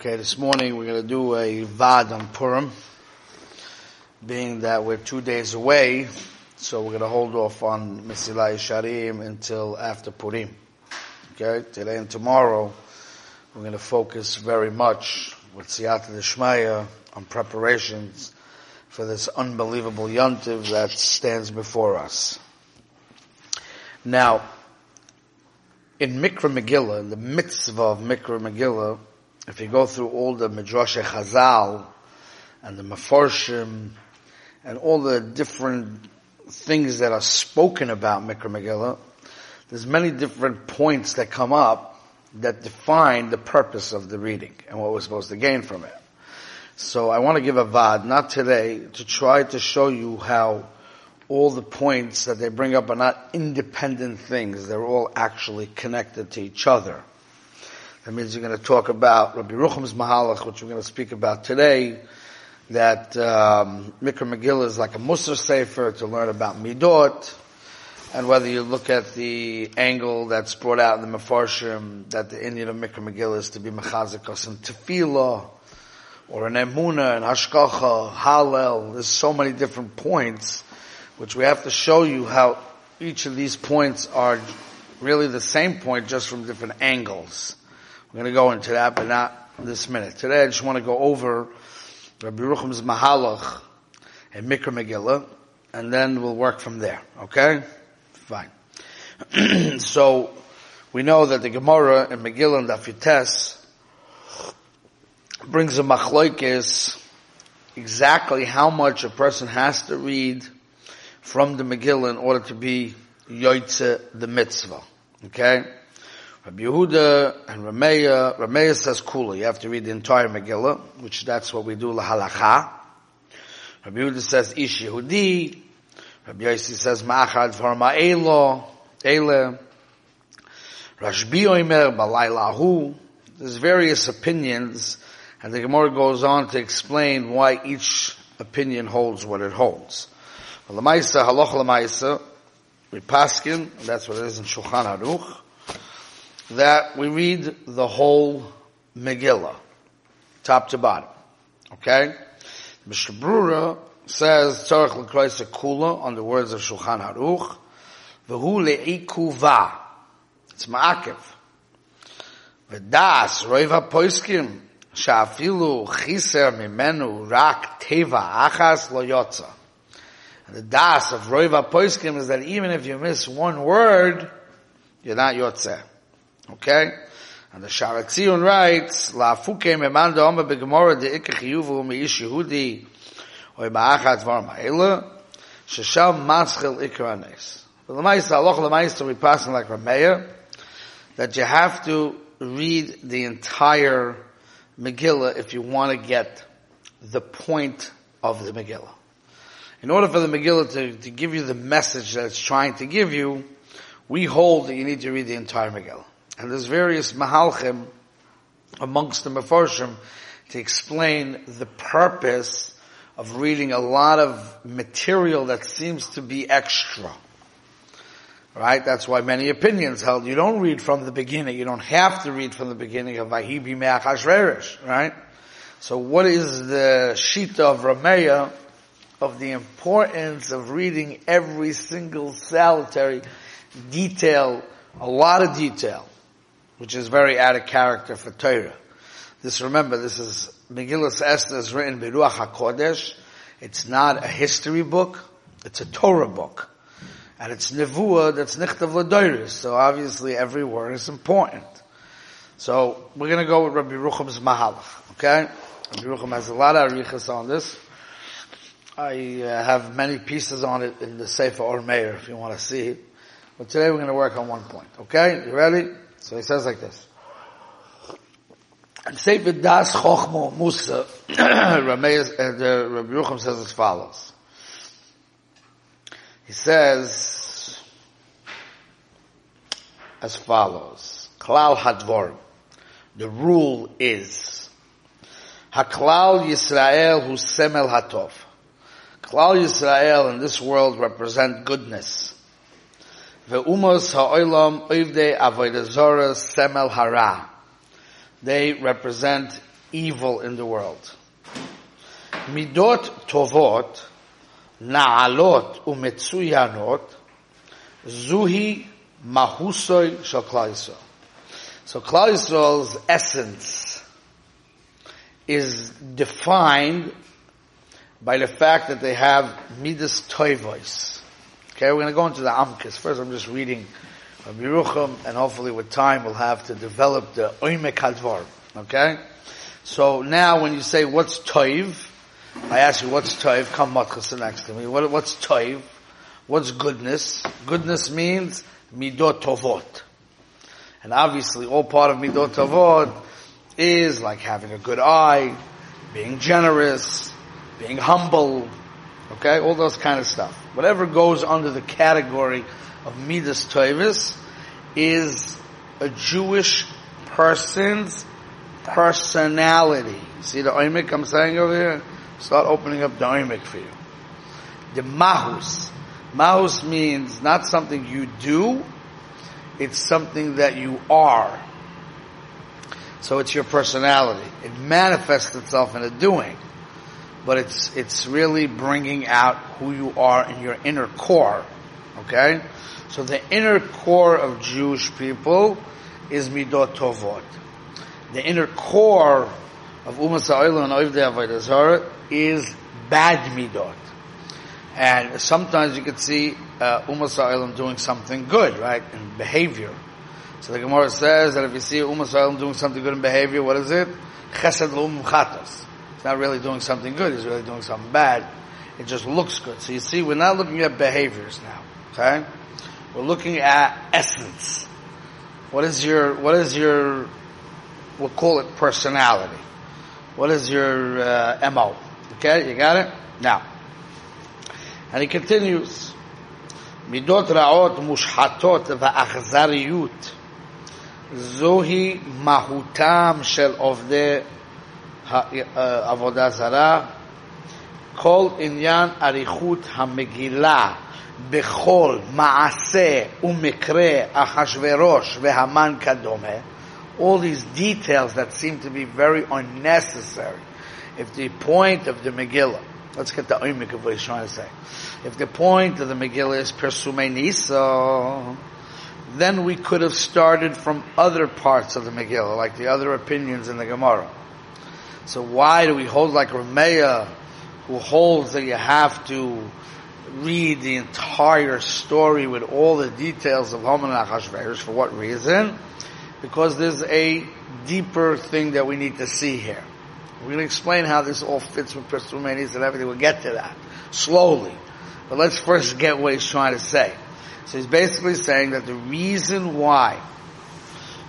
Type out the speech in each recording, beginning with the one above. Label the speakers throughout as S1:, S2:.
S1: Okay, this morning we're going to do a Vad on Purim, being that we're two days away, so we're going to hold off on Mesilah Yesharim until after Purim. Okay, today and tomorrow we're going to focus very much with Siyata Deshmaya on preparations for this unbelievable yontiv that stands before us. Now, in Mikra Megillah, the mitzvah of Mikra Megillah, if you go through all the Midrash Chazal and the Mefarshim and all the different things that are spoken about Mikra Megillah, there's many different points that come up that define the purpose of the reading and what we're supposed to gain from it. So I want to give a vad, not today, to try to show you how all the points that they bring up are not independent things. They're all actually connected to each other. That means you're going to talk about Rabbi Rucham's Mahalach, which we're going to speak about today, that um, Mikra Megillah is like a Musar Sefer to learn about Midot, and whether you look at the angle that's brought out in the Mefarshim, that the Indian of Mikra Megillah is to be Mechazikas and Tefillah, or an Emuna, and Hashkacha, Hallel, there's so many different points, which we have to show you how each of these points are really the same point just from different angles. We're going to go into that, but not this minute. Today I just want to go over Rabbi Rucham's Mahalach and Mikra Megillah, and then we'll work from there. Okay? Fine. so, we know that the Gemara and Megillah and Dafyutes brings a machloikis exactly how much a person has to read from the Megillah in order to be yoitze the mitzvah. Okay? Rabbi Yehuda and Rameya, Rameya says kula. You have to read the entire Megillah, which that's what we do lahalacha. Rabbi Yehuda says ish Yehudi. Rabbi Yossi says ma'achad farma elo, ele. Rashbi oimer balaylahu. There's various opinions, and the Gemara goes on to explain why each opinion holds what it holds. Lamaisa, halach lamaisa, we paskin, that's what it is in Shulchan Aruch that we read the whole Megillah, top to bottom. Okay? Mr. Says, Tzarech l'krois kula on the words of Shulchan Aruch, v'hu le'ikuva. It's ma'akev. V'das, roiva poiskim, sha'afilu chiser mimenu rak teva achas lo yotza. The das of Roiva Poiskim is that even if you miss one word, you're not yotzeh. Okay? And the Shaar HaTziyun writes, La fuke memanda oma begemora de ikke chiyuvu meish Yehudi or ba'achat var ma'ela sheshal maschel ikranes. But the Ma'isa, the we pass like Rameya, that you have to read the entire Megillah if you want to get the point of the Megillah. In order for the Megillah to, to give you the message that it's trying to give you, we hold that you need to read the entire Megillah. And there's various mahalchim amongst the Mefarshim to explain the purpose of reading a lot of material that seems to be extra. Right? That's why many opinions held. You don't read from the beginning. You don't have to read from the beginning of Vahibi Me'ach right? So what is the Shita of Rameya of the importance of reading every single solitary detail, a lot of detail which is very out of character for Torah. This, remember, this is Megillah Esther is written by Beruach HaKodesh. It's not a history book. It's a Torah book. And it's Nevuah that's Nichtav Ladoiris. So obviously every word is important. So we're going to go with Rabbi Rucham's Mahalach. Okay? Rabbi Rucham has a lot of arichas on this. I uh, have many pieces on it in the Sefer Or Meir if you want to see it. But today we're going to work on one point. Okay? You ready? So he says like this. And Sefer Das Chochmo Musa, Rameis, uh, Rabbi Rucham says as follows. He says as follows. Klal Hadvar. The rule is Haklal Yisrael hu semel hatov. Klal Yisrael in this world represent goodness. Ve'umos ha'olam oivde avodah semel hara. They represent evil in the world. Midot tovot, na'alot umetsuyanot, zuhi mahusoy Yisrael. So Klal Yisrael's essence is defined by the fact that they have midas toivois. Okay, we're going to go into the amkas. First, I'm just reading from Yerucham, and hopefully with time we'll have to develop the oimek hadvar. Okay? So now when you say what's toiv, I ask you what's toiv, come matchasa next to me. What, what's toiv? What's goodness? Goodness means midot tovot. And obviously all part of midot tovot is like having a good eye, being generous, being humble, okay, all those kind of stuff. Whatever goes under the category of midas toivis is a Jewish person's personality. See the oimik I'm saying over here? Start opening up the oimik for you. The mahus. Mahus means not something you do, it's something that you are. So it's your personality. It manifests itself in a doing. But it's, it's really bringing out who you are in your inner core. Okay? So the inner core of Jewish people is midot tovot. The inner core of Umas and Oivdei Avodah Zarah is bad midot. And sometimes you could see uh, Umas doing something good, right, in behavior. So the Gemara says that if you see Umas doing something good in behavior, what is it? Chesed l'um chatos. It's not really doing something good, he's really doing something bad. It just looks good. So you see, we're not looking at behaviors now, okay? We're looking at essence. What is your, what is your, we'll call it personality. What is your uh, MO? Okay, you got it? Now. And he continues, midot ra'ot mushhatot va'achzariyut zohi mahutam shel ovde עבודה זרה, כל עניין אריכות המגילה בכל מעשה ומקרה אחשורוש והמן כדומה, all these details that seem to be very unnecessary. If the point of the Megillah, let's get the oimik of what he's trying to say. If the point of the Megillah is Persume Nisa, then we could have started from other parts of the Megillah, like the other opinions in the Gemara. So why do we hold like Rameya, who holds that you have to read the entire story with all the details of Haman and Achashverosh? For what reason? Because there's a deeper thing that we need to see here. We're going to explain how this all fits with Pesumeni's and everything. We'll get to that slowly. But let's first get what he's trying to say. So he's basically saying that the reason why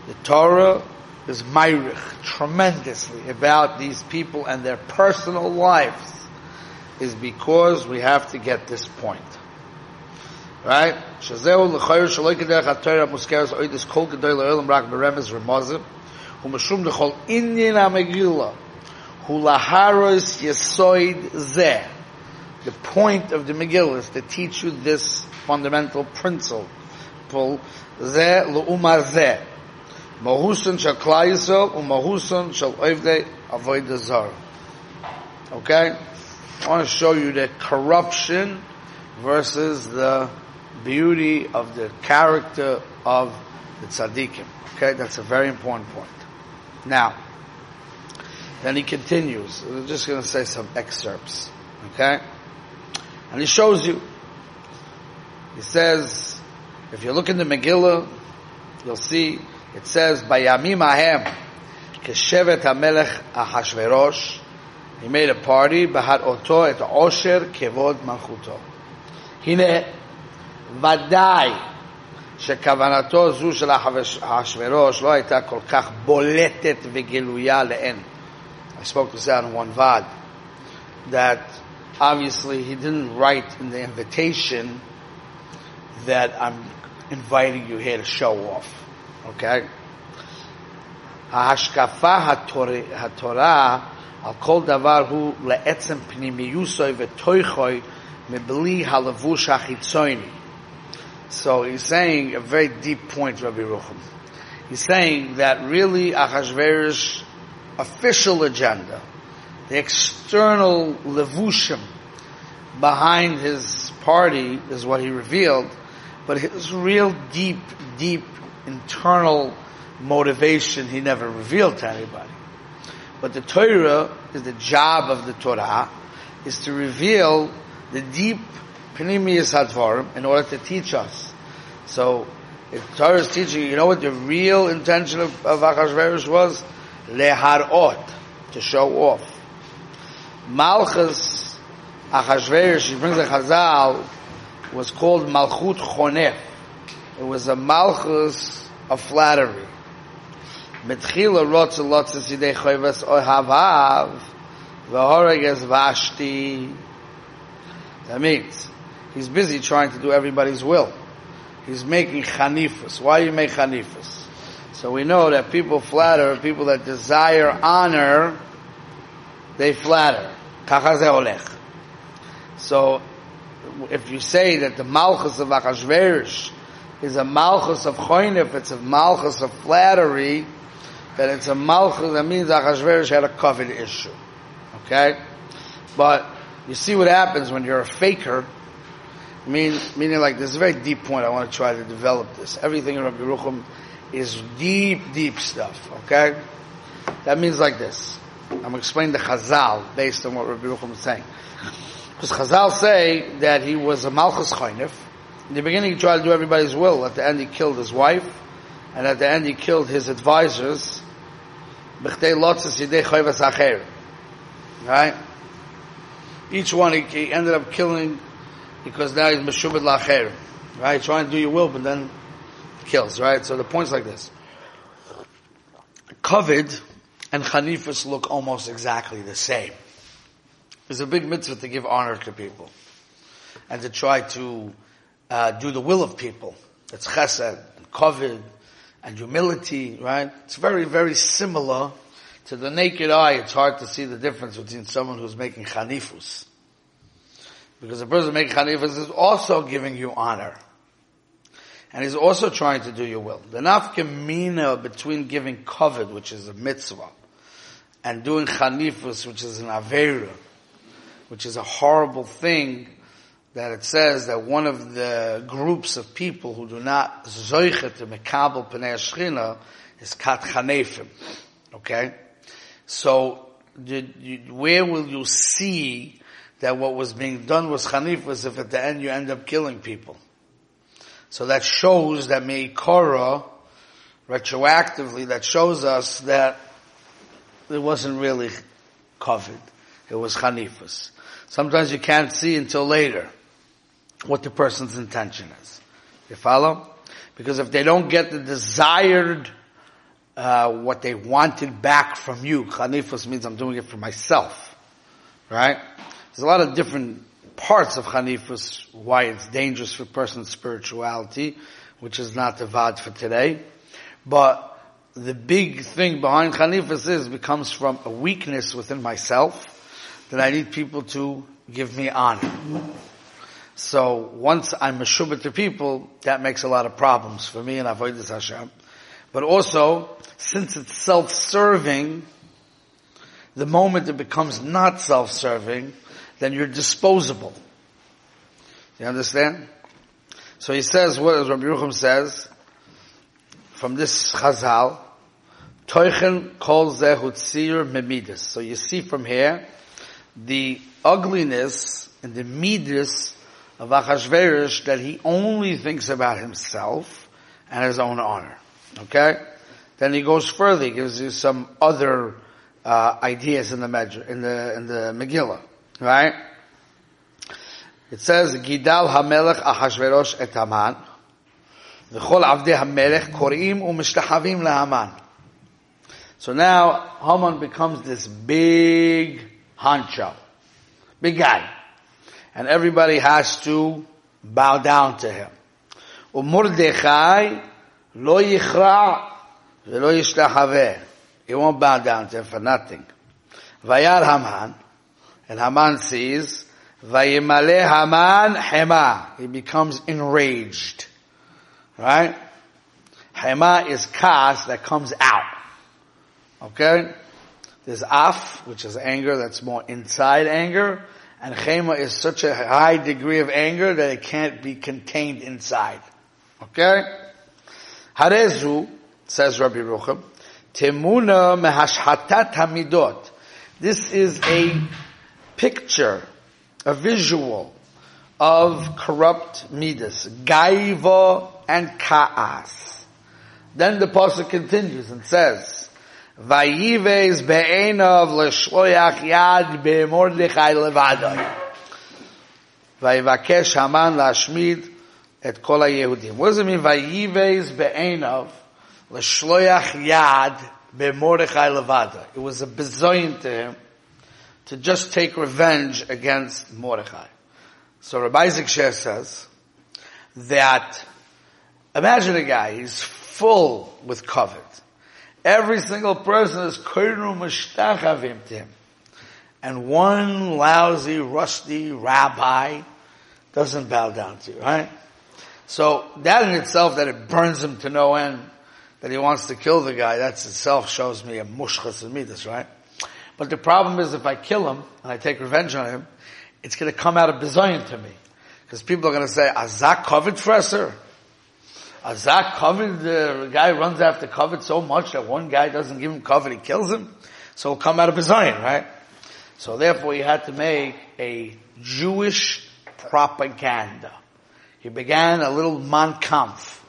S1: the Torah is myrich tremendously about these people and their personal lives is because we have to get this point. Right? Shazeu l'chayr shaloi kedech ha-Torah muskeres oidis kol gedoi l'olam rak beremez inyan ha-Megillah. Hu laharos yesoid zeh. The point of the Megillah is to teach you this fundamental principle. Zeh l'umar zeh mahusun shal klal Yisrael u mahusun shal oivdei avodah zar okay I want to show you the corruption versus the beauty of the character of the tzaddikim. Okay, that's a very important point. Now, then he continues. We're just going to say some excerpts. Okay? And he shows you. He says, if you look in the Megillah, you'll see, it says, Bayamim ahem, keshevet hamelech ahashverosh, he made a party, Bahat Oto et Osher Kevod Malchuto. הנה, ודאי שכוונתו זו של אחשוורוש לא הייתה כל כך בולטת וגלויה לאין. I spoke to that in one vad, that obviously he didn't write in the invitation that I'm inviting you here to show off. Okay? ההשקפה התורה על כל דבר הוא לעצם פנימיוסוי ותויכוי מבלי הלבוש החיצוני. So he's saying a very deep point, Rabbi Rucham. He's saying that really Achashverosh official agenda, the external levushim behind his party is what he revealed, but his real deep, deep internal motivation he never revealed to anybody. But the Torah is the job of the Torah is to reveal the deep Panimius Hadvarim in order to teach us. So, if Torah is teaching you, know what the real intention of, of Achashverosh was? Leharot, to show off. Malchus Achashverosh, he brings a Chazal, was called Malchut Chonef. It was a Malchus of flattery. Metchila rotz lots of sidei choyvas ohavav, v'horeg vashti. That means, He's busy trying to do everybody's will. He's making chanifas. Why do you make chanifas? So we know that people flatter, people that desire honor, they flatter. So, if you say that the malchus of Achashverosh is a malchus of choynef, it's a malchus of flattery, then it's a malchus, that means Achashverosh had a covered issue. Okay? But, you see what happens when you're a faker, mean, meaning like this is a very deep point. I want to try to develop this. Everything in Rabbi Yerucham is deep, deep stuff. Okay, that means like this. I'm going to explain the Chazal based on what Rabbi Yerucham is saying. Because Chazal say that he was a Malchus Chaynif. In the beginning, he tried to do everybody's will. At the end, he killed his wife, and at the end, he killed his advisors. Right? Each one, he, he ended up killing because now he's meshubed lacher, right? Trying to do your will, but then kills, right? So the point's like this. Kovid and Hanifas look almost exactly the same. It's a big mitzvah to give honor to people and to try to uh, do the will of people. It's chesed and kovid and humility, right? It's very, very similar to the naked eye. It's hard to see the difference between someone who's making chanifus because the person making chanifas is also giving you honor. And he's also trying to do your will. The nafkamina between giving covet, which is a mitzvah, and doing chanifas, which is an avera, which is a horrible thing, that it says that one of the groups of people who do not zoichet to mekabel pnei shchina is kat chanefim. Okay? So, where will you see that what was being done was was if at the end you end up killing people. So that shows that Meikora, retroactively, that shows us that it wasn't really covered. It was Hanifas. Sometimes you can't see until later what the person's intention is. You follow? Because if they don't get the desired, uh, what they wanted back from you, Hanifas means I'm doing it for myself. Right? There's a lot of different parts of Hanifus, why it's dangerous for person's spirituality, which is not the vad for today. But the big thing behind Hanifus is, becomes from a weakness within myself, that I need people to give me honor. So once I'm a shubba to people, that makes a lot of problems for me and Avodah Hashem. But also, since it's self-serving, the moment it becomes not self-serving, then you're disposable. You understand? So he says, what as Rabbi Yerucham says, from this Chazal, Toichen kol zehutzir memidus. So you see from here, the ugliness and the midas of Achashverosh that he only thinks about himself and his own honor. Okay? Then he goes further, he gives you some other uh, ideas in the in the in the Megillah. Right? It says, Gidal HaMelech Achashverosh et Haman, V'chol Avdei HaMelech Korim U'Mishtachavim LeHaman. So now, Haman becomes this big honcho. Big guy. And everybody has to bow down to him. Umordechai lo yichra v'lo yishtachaveh. He won't bow down to him for nothing. Vayar Haman, and Haman sees, Vayimale Haman Hema. He becomes enraged. Right? Hema is kas that comes out. Okay? There's af, which is anger that's more inside anger, and chema is such a high degree of anger that it can't be contained inside. Okay? Harezu, says Rabbi Rucham, temuna mehashhatat hamidot. This is a picture, a visual of corrupt midas, gaiva and kaas. Then the pasuk continues and says, Vayives be'enov l'shloyach yad be'mordechai levadai. Vayivakesh Haman lashmid et kol ha-Yehudim. What does it mean, Vayives be'enov l'shloyach yad be'mordechai levadai? It was a bezoin to him to just take revenge against Mordechai. So Rabbi Isaac Sher says that imagine a guy, he's full with covet. Every single person is koinu mushtachavim to him. And one lousy, rusty rabbi doesn't bow down to you, right? So that in itself, that it burns him to no end, that he wants to kill the guy, that itself shows me a mushchas midas, right? But the problem is if I kill him and I take revenge on him, it's going to come out of bizayin to me. Because people are going to say, Azak covered fresser. Azak covered, the guy runs after covered so much that one guy doesn't give him cover, he kills him. So it'll come out of bizayin, right? So therefore he had to make a Jewish propaganda. He began a little Mein Kampf.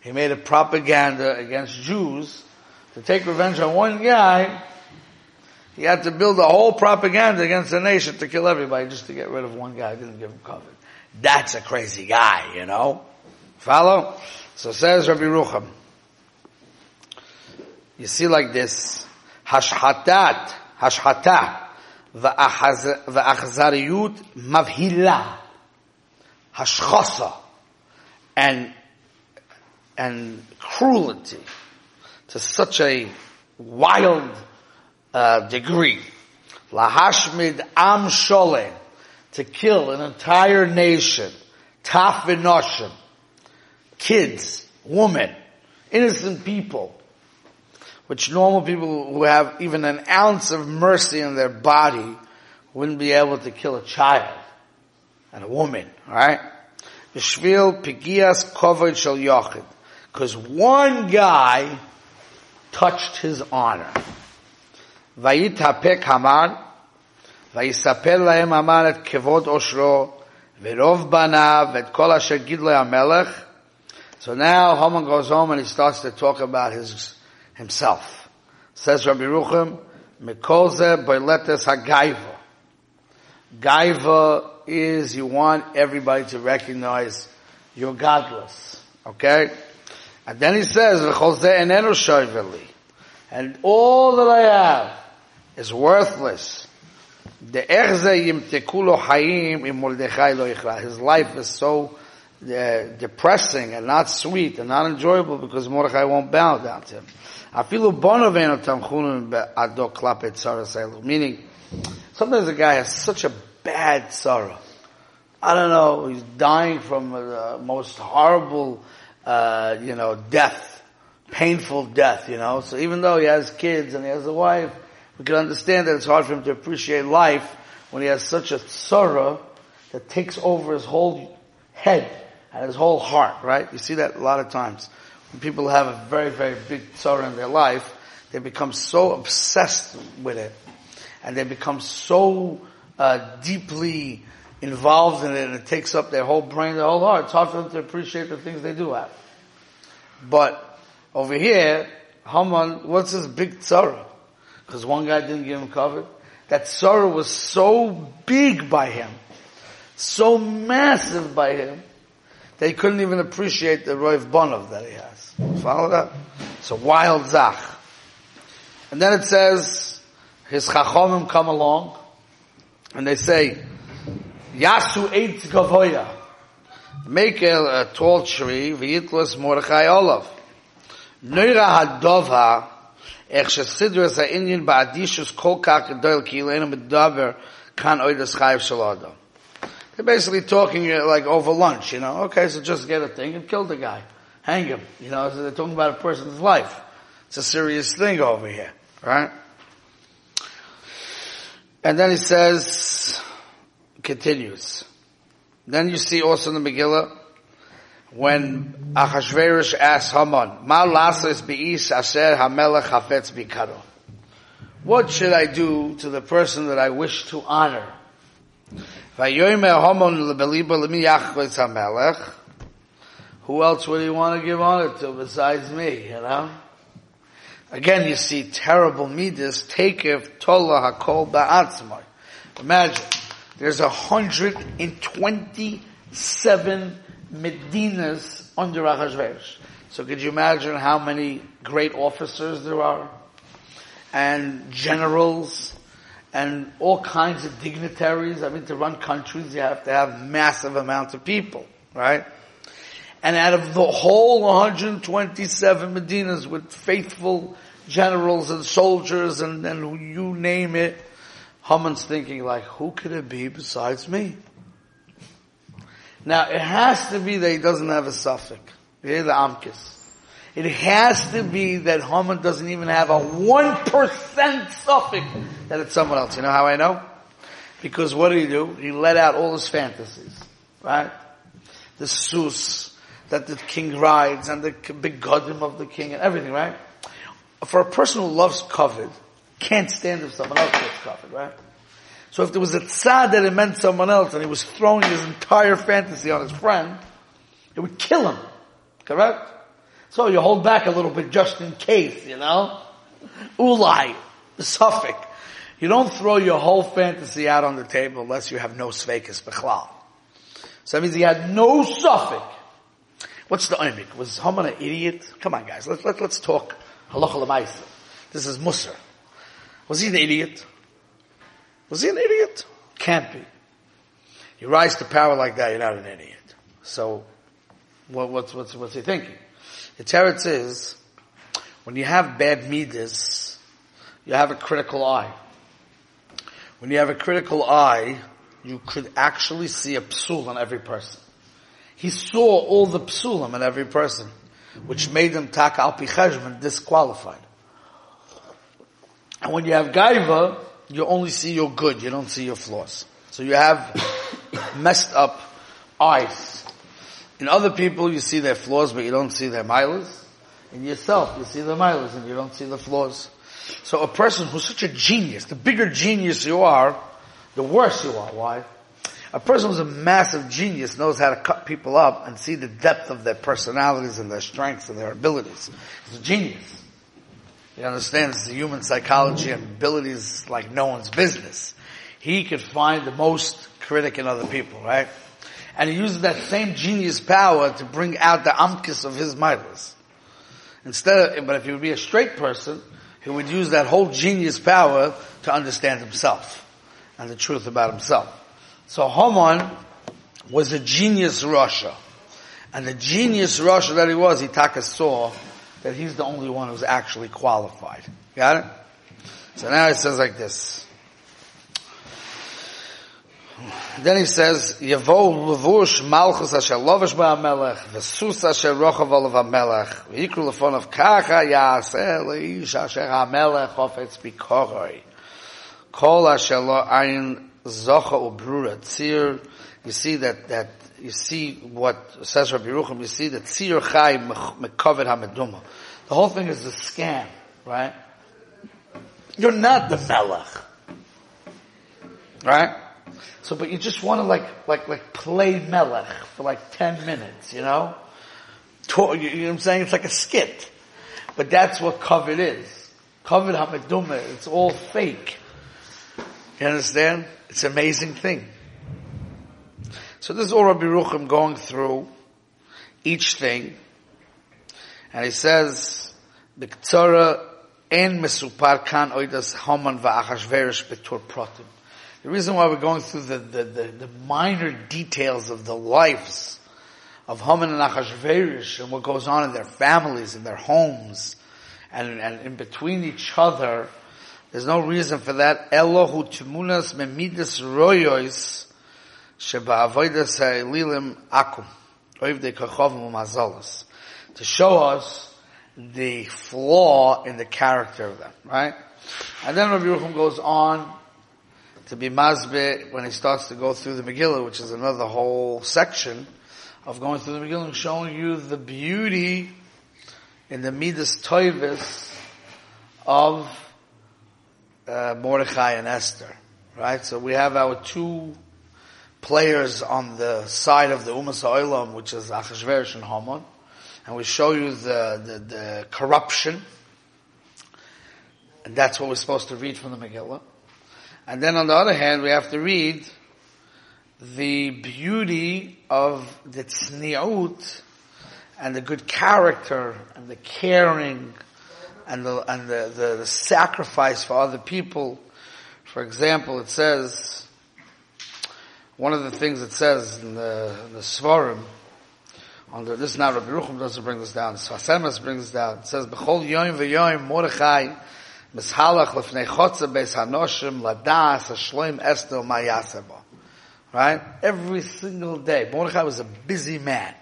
S1: He made a propaganda against Jews to take revenge on one guy he had to build a whole propaganda against the nation to kill everybody just to get rid of one guy didn't give him cover. That's a crazy guy, you know? Follow? So says Rabbi Rucham. You see like this, hashhatat, hashhata, v'achzariyut mavhila, hashchasa, and, and cruelty to such a wild uh, degree. Lahashmid am sholem, to kill an entire nation, taf v'noshim, kids, women, innocent people, which normal people who have even an ounce of mercy in their body wouldn't be able to kill a child and a woman, alright? Bishvil pigias kovod shel yochid. Because one guy touched his honor. ויתהפק המן, ויספר להם המן את כבוד עושרו, ורוב בניו, ואת כל אשר גיד לו המלך. so now Haman goes home and he starts to talk about his himself. Says Rabbi Rucham, Mikolze boiletes hagaiva. Gaiva is you want everybody to recognize you're godless. Okay? And then he says, and all that I have is worthless. His life is so uh, depressing and not sweet and not enjoyable because Mordechai won't bow down to him. Meaning, sometimes a guy has such a bad sorrow. I don't know, he's dying from the most horrible, uh, you know, death, painful death, you know. So even though he has kids and he has a wife, we can understand that it's hard for him to appreciate life when he has such a sorrow that takes over his whole head his whole heart, right? You see that a lot of times. When people have a very, very big sorrow in their life, they become so obsessed with it and they become so uh, deeply involved in it and it takes up their whole brain, their whole heart. It's hard for them to appreciate the things they do have. But over here, Haman, what's his big sorrow? because one guy didn't give him cover. That sorrow was so big by him, so massive by him, that he couldn't even appreciate the Roiv Bonov that he has. Follow that? It's a wild Zach. And then it says, his Chachomim come along, and they say, Yasu Eitz Gavoya, make a, a tall tree, V'yitlas Mordechai Olav. Neira Hadova, איך שסידרו את העניין באדישוס כל כך גדול כאילו אינו מדבר כאן אוידס חייב של אדם. they're basically talking uh, like over lunch, you know. Okay, so just get a thing and kill the guy. Hang him. You know, so they're talking about a person's life. It's a serious thing over here, right? And then he says, continues. Then you see also in the Megillah, when Achashverosh asks Haman, Ma lasos be'ish asher hamelech hafetz bikaro. What should I do to the person that I wish to honor? Who else would he want to give honor to besides me, you know? Again, you see terrible midas, takef tola hakol ba'atzmai. Imagine, there's a hundred and twenty-seven Medinas under Achashverosh. So could you imagine how many great officers there are? And generals, and all kinds of dignitaries. I mean, to run countries, you have to have massive amounts of people, right? And out of the whole 127 Medinas with faithful generals and soldiers and, and you name it, Haman's thinking like, who could it be besides me? Now, it has to be that he doesn't have a suffix. Yeah, the Amkis. It has to be that Haman doesn't even have a 1% suffix that it's someone else. You know how I know? Because what did he do? He let out all his fantasies. Right? The sus that the king rides and the big godim of the king and everything, right? For a person who loves covet, can't stand if someone else gets covet, right? So if there was a tzad that it meant someone else and he was throwing his entire fantasy on his friend, it would kill him. Correct? So you hold back a little bit just in case, you know? Ulai, the suffix. You don't throw your whole fantasy out on the table unless you have no svekis bechlal. So that means he had no suffix. What's the oimik? Was Haman an idiot? Come on guys, let's, let, let's talk halacha This is Musar. Was he an idiot? Was he an idiot? Can't be. You rise to power like that, you're not an idiot. So, what, what's, what's, what's he thinking? The teretz is, when you have bad midas, you have a critical eye. When you have a critical eye, you could actually see a psul on every person. He saw all the psulim in every person, which made him tak al disqualified. And when you have gaiva, you only see your good, you don't see your flaws. So you have messed up eyes. In other people, you see their flaws, but you don't see their milas. In yourself, you see the milas and you don't see the flaws. So a person who's such a genius, the bigger genius you are, the worse you are. Why? A person who's a massive genius knows how to cut people up and see the depth of their personalities and their strengths and their abilities. He's a genius. He understands the human psychology and abilities like no one's business. He could find the most critic in other people, right? And he uses that same genius power to bring out the amkis of his midas. Instead of, but if he would be a straight person, he would use that whole genius power to understand himself and the truth about himself. So Haman was a genius rasha. And the genius rasha that he was, he taka saw that he's the only one who's actually qualified. Got it? So now it says like this. Then he says, Yavo levush malchus asher lovish ba'amelech, v'sus asher rochav olav ha'melech, v'yikru lefon of kacha ya'aseh le'ish asher ha'melech hofetz bikoroi. Kol asher lo ayin zocha ubrura tzir. You see that, that you see what says Rabbi Yerucham, you see that Tzir Chai Mekovet HaMeduma. The whole thing is a scam, right? You're not the Melech. Right? So, but you just want to like, like, like play Melech for like 10 minutes, you know? You know what I'm saying? It's like a skit. But that's what covet is. Covet Hameduma, it's all fake. You understand? It's an amazing thing. So this is all Rabbi Ruchim going through each thing. And he says, the Ktsara en mesupar kan oidas Haman va'achashverish betur protim. The reason why we're going through the, the, the, the minor details of the lives of Haman and Achashverosh and what goes on in their families and their homes and, and in between each other, there's no reason for that. Elohu tumunas memidas royois sheba'avoidas ha'ililim akum. To show us the flaw in the character of them, right? And then Rabbi Yerucham goes on to be masbeh when he starts to go through the Megillah, which is another whole section of going through the Megillah and showing you the beauty in the Midas Toivis of uh, Mordechai and Esther. Right? So we have our two players on the side of the Umas Ha'olam, which is Achashverosh and Haman. And we show you the, the, the corruption. And that's what we're supposed to read from the Megillah. And then on the other hand, we have to read the beauty of the tzniut and the good character and the caring and the, and the, the, the sacrifice for other people. For example, it says, one of the things it says in the, in the Svarim, on the, this is not Rabbi Rucham doesn't bring this down, Sfas Emes brings this down. It says, B'chol yoim v'yoim Mordechai mishalach lefnei chotze beis hanoshim ladas hashloim estel mayasebo. Right? Every single day. Mordechai was a busy man.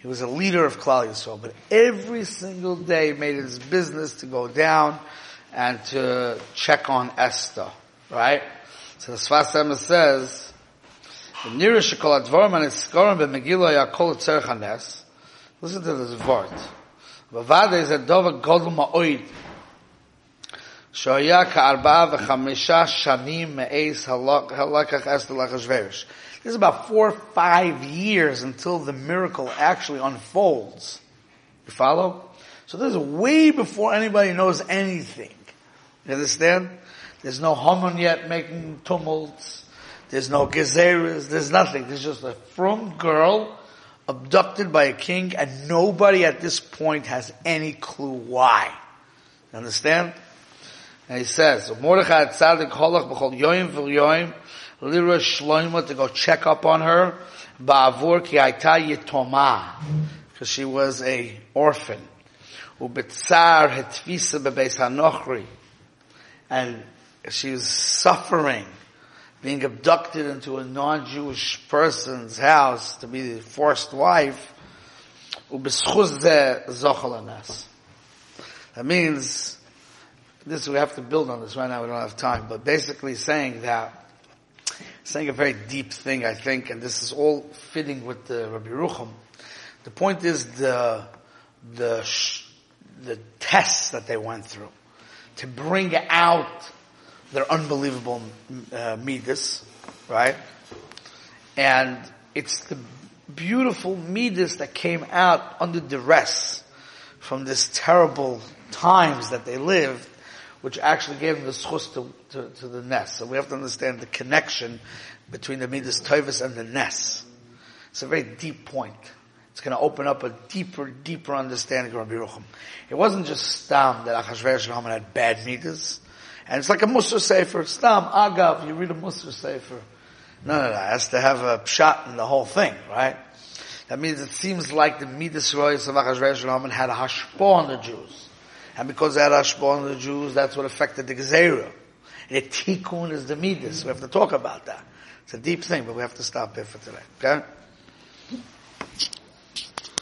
S1: He was a leader of Klal Yisrael, but every single day made it his business to go down and to check on Esther. Right? So the Sfas says, Listen to this word. Bavada is a dova godel ma'oid. This is about four or five years until the miracle actually unfolds. You follow? So this is way before anybody knows anything. You understand? There's no Haman yet making tumults. There's no Gezeras. There's nothing. There's just a from girl abducted by a king and nobody at this point has any clue why. You understand? And he says, Mordechai tzaddik holach b'chol lira shloima to go check up on her ba'avur ki aita yitoma because she was a orphan. Ubetzar hetfisa bebeis hanochri and she was suffering being abducted into a non-Jewish person's house to be the forced wife. That means this we have to build on this right now. We don't have time, but basically saying that, saying a very deep thing, I think, and this is all fitting with the Rabbi Rucham. The point is the the the tests that they went through to bring out their unbelievable uh, midas, right? And it's the beautiful midas that came out under duress from this terrible times that they lived which actually gave him the schus to, to, to, the Ness. So we have to understand the connection between the Midas Toivus and the Ness. It's a very deep point. It's going to open up a deeper, deeper understanding of Rabbi Rucham. It wasn't just Stam that Achashverosh Haman had bad Midas. And it's like a Musar Sefer. Stam, Agav, you read a Musar Sefer. No, no, no. It has to have a pshat in the whole thing, right? That means it seems like the Midas Royas of Achashverosh Haman had a hashpah on the Jews. And because they had Ashbon the Jews, that's what affected the Gezerah. The Tikkun is the Midas. We have to talk about that. It's a deep thing, but we have to stop here for today. Okay?